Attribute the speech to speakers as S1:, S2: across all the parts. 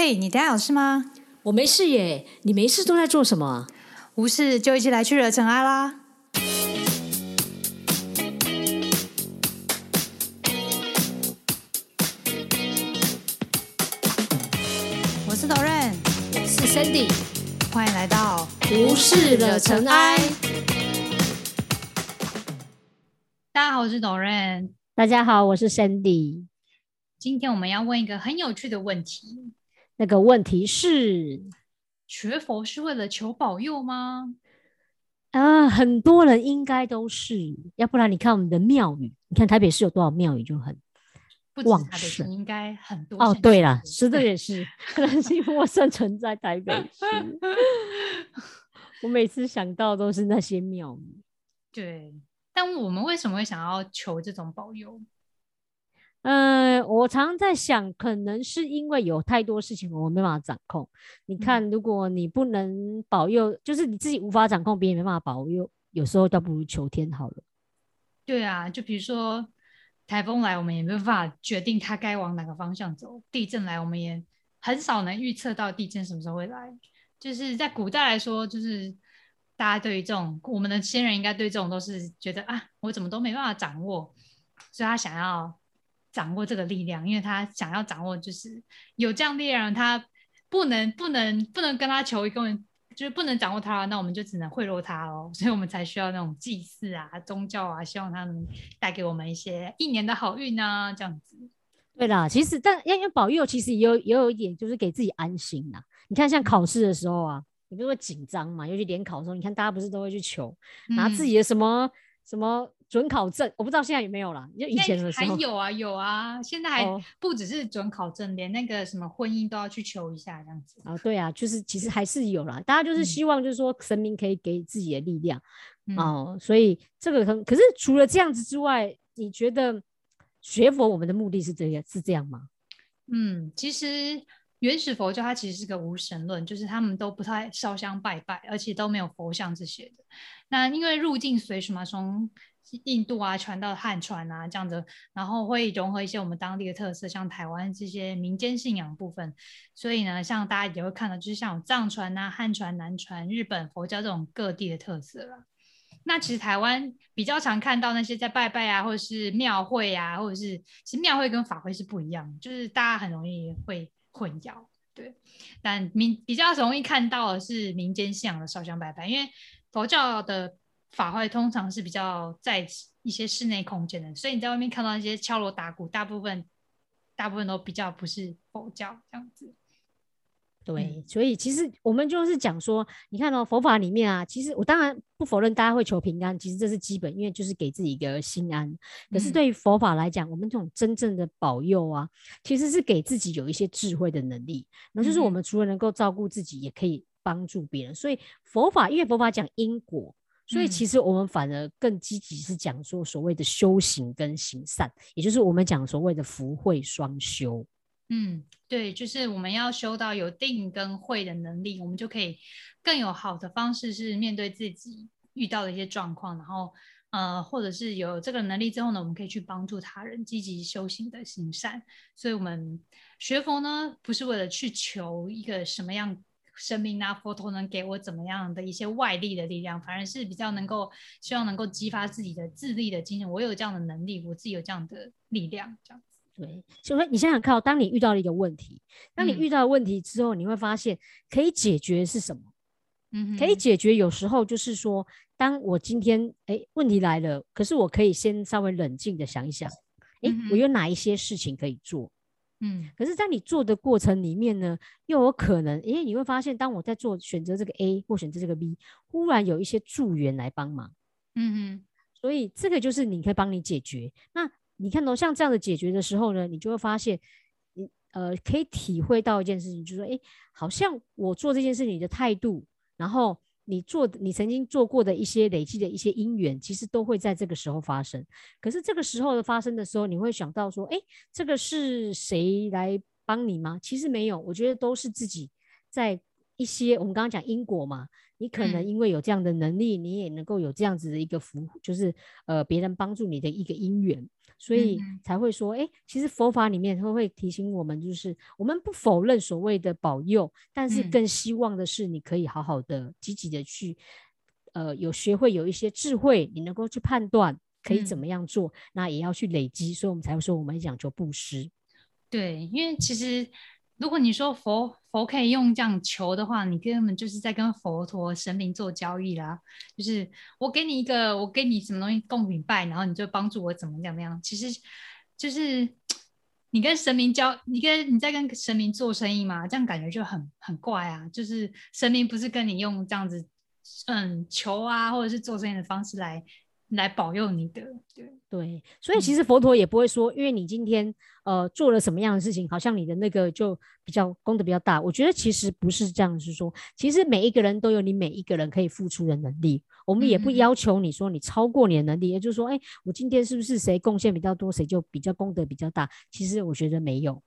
S1: 嘿，你等下有事吗？
S2: 我没事耶，你没事都在做什么？
S1: 无事就一起来去惹尘埃啦！我是 Doren，
S2: 我是 Sandy，
S1: 欢迎来到
S2: 无事惹尘埃。
S1: 大家好，我是 Doren，
S2: 大家好，我是 Sandy。
S1: 今天我们要问一个很有趣的问题。
S2: 那个问题是，
S1: 学佛是为了求保佑吗？
S2: 啊，很多人应该都是，要不然你看我们的庙宇，你看台北市有多少庙宇就很旺盛，
S1: 应该很多。
S2: 哦，对了，是的也是，可能是因为我生存在台北市，我每次想到都是那些庙宇。
S1: 对，但我们为什么会想要求这种保佑？
S2: 嗯，我常常在想，可能是因为有太多事情我没办法掌控。你看，如果你不能保佑，就是你自己无法掌控，别人没办法保佑，有时候倒不如求天好了。
S1: 对啊，就比如说台风来，我们也没办法决定它该往哪个方向走；地震来，我们也很少能预测到地震什么时候会来。就是在古代来说，就是大家对于这种，我们的先人应该对这种都是觉得啊，我怎么都没办法掌握，所以他想要。掌握这个力量，因为他想要掌握，就是有这样力量，他不能不能不能跟他求一个，就是不能掌握他，那我们就只能贿赂他哦。所以我们才需要那种祭祀啊、宗教啊，希望他能带给我们一些一年的好运啊，这样子。
S2: 对啦，其实但要要保佑，其实也有也有一点，就是给自己安心呐。你看，像考试的时候啊，你不是会紧张嘛？尤其联考的时候，你看大家不是都会去求拿自己的什么什么。准考证我不知道现在有没有了，就以前的时
S1: 候还有啊有啊，现在还不只是准考证，连那个什么婚姻都要去求一下这样子
S2: 啊。对啊，就是其实还是有啦，大家就是希望就是说神明可以给自己的力量哦，所以这个可可是除了这样子之外，你觉得学佛我们的目的是这样是这样吗？
S1: 嗯，其实原始佛教它其实是个无神论，就是他们都不太烧香拜拜，而且都没有佛像这些的。那因为入境随俗嘛，从印度啊，传到汉传啊，这样子，然后会融合一些我们当地的特色，像台湾这些民间信仰部分。所以呢，像大家也会看到，就是像藏传啊、汉传、南传、日本佛教这种各地的特色了。那其实台湾比较常看到那些在拜拜啊，或者是庙会啊，或者是其实庙会跟法会是不一样，就是大家很容易会混淆。对，但民比较容易看到的是民间信仰的烧香拜拜，因为佛教的。法会通常是比较在一些室内空间的，所以你在外面看到那些敲锣打鼓，大部分大部分都比较不是佛教这样子。
S2: 对，所以其实我们就是讲说，你看哦佛法里面啊，其实我当然不否认大家会求平安，其实这是基本，因为就是给自己一个心安。可是对于佛法来讲，我们这种真正的保佑啊，其实是给自己有一些智慧的能力，那就是我们除了能够照顾自己，也可以帮助别人。所以佛法，因为佛法讲因果。所以其实我们反而更积极是讲说所谓的修行跟行善，也就是我们讲所谓的福慧双修。
S1: 嗯，对，就是我们要修到有定跟慧的能力，我们就可以更有好的方式是面对自己遇到的一些状况，然后呃，或者是有这个能力之后呢，我们可以去帮助他人，积极修行的行善。所以我们学佛呢，不是为了去求一个什么样。生命啊，佛陀能给我怎么样的一些外力的力量，反而是比较能够希望能够激发自己的自立的精神。我有这样的能力，我自己有这样的力量，这样子。
S2: 对，所以你想想看，当你遇到了一个问题，当你遇到问题之后，你会发现可以解决是什么？嗯，可以解决。有时候就是说，当我今天哎问题来了，可是我可以先稍微冷静的想一想，哎，我有哪一些事情可以做？嗯，可是，在你做的过程里面呢，又有可能，诶，你会发现，当我在做选择这个 A 或选择这个 B，忽然有一些助缘来帮忙，嗯嗯，所以这个就是你可以帮你解决。那你看到像这样的解决的时候呢，你就会发现，你呃，可以体会到一件事情，就是说，诶，好像我做这件事情的态度，然后。你做你曾经做过的一些累积的一些因缘，其实都会在这个时候发生。可是这个时候的发生的时候，你会想到说，哎，这个是谁来帮你吗？其实没有，我觉得都是自己在一些我们刚刚讲因果嘛，你可能因为有这样的能力，你也能够有这样子的一个福，就是呃别人帮助你的一个因缘，所以才会说，哎，其实佛法里面会会提醒我们，就是我们不否认所谓的保佑，但是更希望的是你可以好好的、积极的去，呃，有学会有一些智慧，你能够去判断可以怎么样做，那也要去累积，所以我们才会说我们讲究布施。
S1: 对，因为其实。如果你说佛佛可以用这样求的话，你根本就是在跟佛陀神明做交易啦。就是我给你一个，我给你什么东西供品拜，然后你就帮助我怎么怎么样。其实就是你跟神明交，你跟你在跟神明做生意嘛，这样感觉就很很怪啊。就是神明不是跟你用这样子嗯求啊，或者是做生意的方式来。来保佑你的，对
S2: 对，所以其实佛陀也不会说，因为你今天呃做了什么样的事情，好像你的那个就比较功德比较大。我觉得其实不是这样，是说其实每一个人都有你每一个人可以付出的能力，我们也不要求你说你超过你的能力，也就是说，哎，我今天是不是谁贡献比较多，谁就比较功德比较大？其实我觉得没有，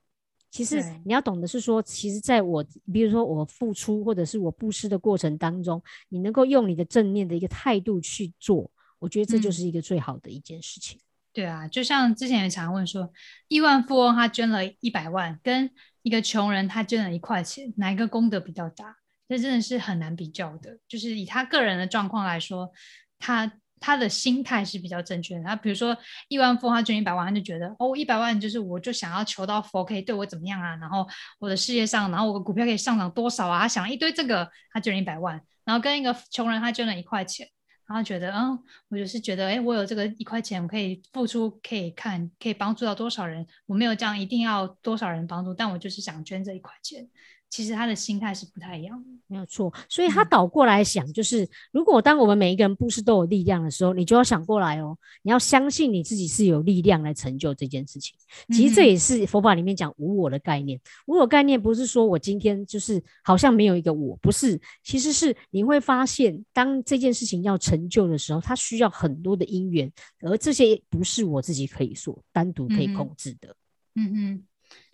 S2: 其实你要懂的是说，其实在我比如说我付出或者是我布施的过程当中，你能够用你的正念的一个态度去做。我觉得这就是一个最好的一件事情。
S1: 对啊，就像之前也常问说，亿万富翁他捐了一百万，跟一个穷人他捐了一块钱，哪一个功德比较大？这真的是很难比较的。就是以他个人的状况来说，他他的心态是比较正确的。他比如说亿万富翁他捐一百万，他就觉得哦，一百万就是我就想要求到佛可以对我怎么样啊，然后我的事业上，然后我的股票可以上涨多少啊？他想一堆这个，他捐了一百万，然后跟一个穷人他捐了一块钱。然后觉得，嗯，我就是觉得，哎，我有这个一块钱，我可以付出，可以看，可以帮助到多少人。我没有这样一定要多少人帮助，但我就是想捐这一块钱。其实他的心态是不太一样的，
S2: 没有错。所以他倒过来想，就是如果当我们每一个人不是都有力量的时候，你就要想过来哦，你要相信你自己是有力量来成就这件事情。其实这也是佛法里面讲无我的概念。无我概念不是说我今天就是好像没有一个我，不是，其实是你会发现，当这件事情要成就的时候，它需要很多的因缘，而这些不是我自己可以说单独可以控制的。
S1: 嗯嗯，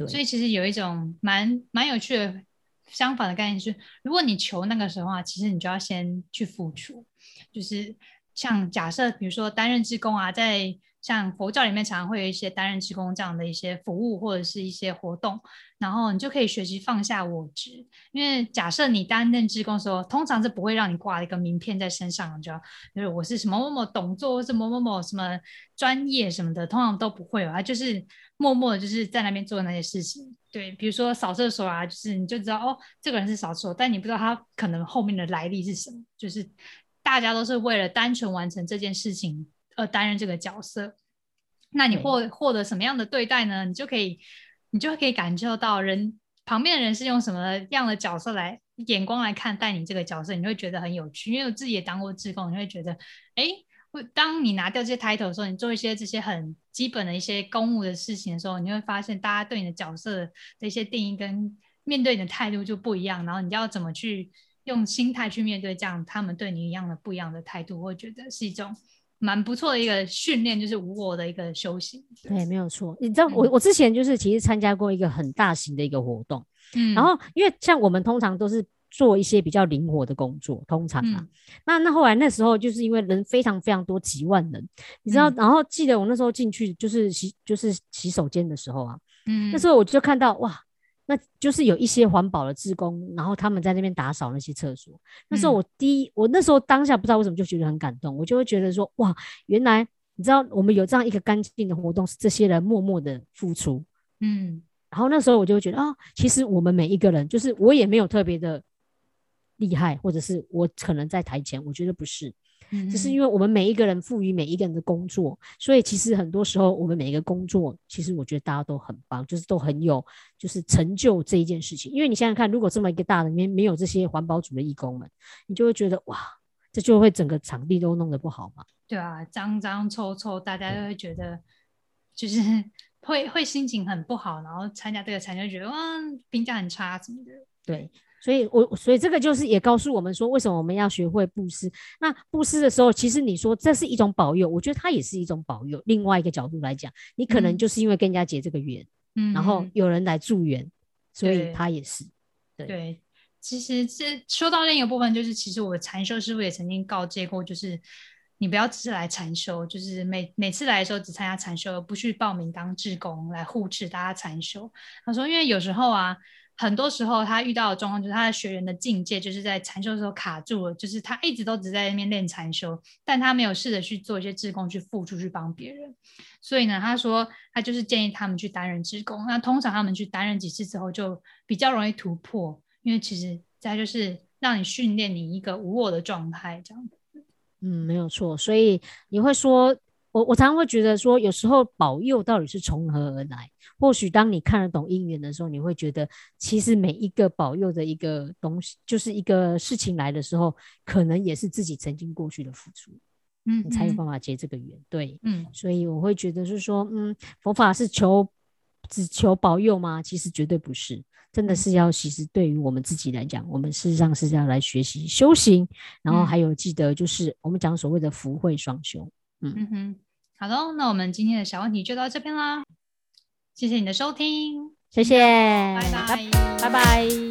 S1: 所以其实有一种蛮蛮有趣的。相反的概念是，如果你求那个时候啊，其实你就要先去付出。就是像假设，比如说担任职工啊，在像佛教里面常常会有一些担任职工这样的一些服务或者是一些活动，然后你就可以学习放下我执。因为假设你担任职工的时候，通常是不会让你挂一个名片在身上，就就是我是什么某某董座，或是某某某什么专业什么的，通常都不会有，他就是默默的就是在那边做那些事情。对，比如说扫厕所啊，就是你就知道哦，这个人是扫厕所，但你不知道他可能后面的来历是什么。就是大家都是为了单纯完成这件事情而担任这个角色，那你获获得什么样的对待呢？你就可以，你就可以感受到人旁边的人是用什么样的角色来眼光来看待你这个角色，你会觉得很有趣。因为我自己也当过志工，你会觉得，哎。当你拿掉这些 title 的时候，你做一些这些很基本的一些公务的事情的时候，你会发现大家对你的角色的一些定义跟面对你的态度就不一样。然后你要怎么去用心态去面对这样他们对你一样的不一样的态度，我觉得是一种蛮不错的一个训练，就是无我的一个修行。
S2: 对，没有错。你知道我我之前就是其实参加过一个很大型的一个活动，嗯，然后因为像我们通常都是。做一些比较灵活的工作，通常啊，那那后来那时候就是因为人非常非常多，几万人，你知道，然后记得我那时候进去就是洗就是洗手间的时候啊，嗯，那时候我就看到哇，那就是有一些环保的职工，然后他们在那边打扫那些厕所。那时候我第一，我那时候当下不知道为什么就觉得很感动，我就会觉得说哇，原来你知道我们有这样一个干净的活动，是这些人默默的付出，嗯，然后那时候我就会觉得啊，其实我们每一个人，就是我也没有特别的。厉害，或者是我可能在台前，我觉得不是，只是因为我们每一个人赋予每一个人的工作，所以其实很多时候我们每一个工作，其实我觉得大家都很棒，就是都很有，就是成就这一件事情。因为你想想看，如果这么一个大的里面没有这些环保组的义工们，你就会觉得哇，这就会整个场地都弄得不好嘛。
S1: 对啊，脏脏臭臭，大家都会觉得就是 会会心情很不好，然后参加这个参就觉得哇，评价很差什么的。
S2: 对。所以，我所以这个就是也告诉我们说，为什么我们要学会布施。那布施的时候，其实你说这是一种保佑，我觉得它也是一种保佑。另外一个角度来讲，你可能就是因为跟人家结这个缘，嗯，然后有人来助缘，所以他也是。
S1: 对，其实这说到另一个部分，就是其实我的禅修师傅也曾经告诫过，就是你不要只是来禅修，就是每每次来的时候只参加禅修，而不去报名当志工来护持大家禅修。他说，因为有时候啊。很多时候，他遇到的状况就是他的学员的境界就是在禅修的时候卡住了，就是他一直都只在那边练禅修，但他没有试着去做一些志工去付出去帮别人。所以呢，他说他就是建议他们去担任志工。那通常他们去担任几次之后，就比较容易突破，因为其实再就是让你训练你一个无我的状态这样。
S2: 嗯，没有错。所以你会说。我我常常会觉得说，有时候保佑到底是从何而来？或许当你看得懂姻缘的时候，你会觉得，其实每一个保佑的一个东西，就是一个事情来的时候，可能也是自己曾经过去的付出，嗯，你才有办法结这个缘。对，嗯，所以我会觉得是说，嗯，佛法是求只求保佑吗？其实绝对不是，真的是要，其实对于我们自己来讲，我们事实上是要来学习修行，然后还有记得就是我们讲所谓的福慧双修。
S1: 嗯。哼，好喽，那我们今天的小问题就到这边啦，谢谢你的收听，
S2: 谢谢，
S1: 拜拜，
S2: 拜拜。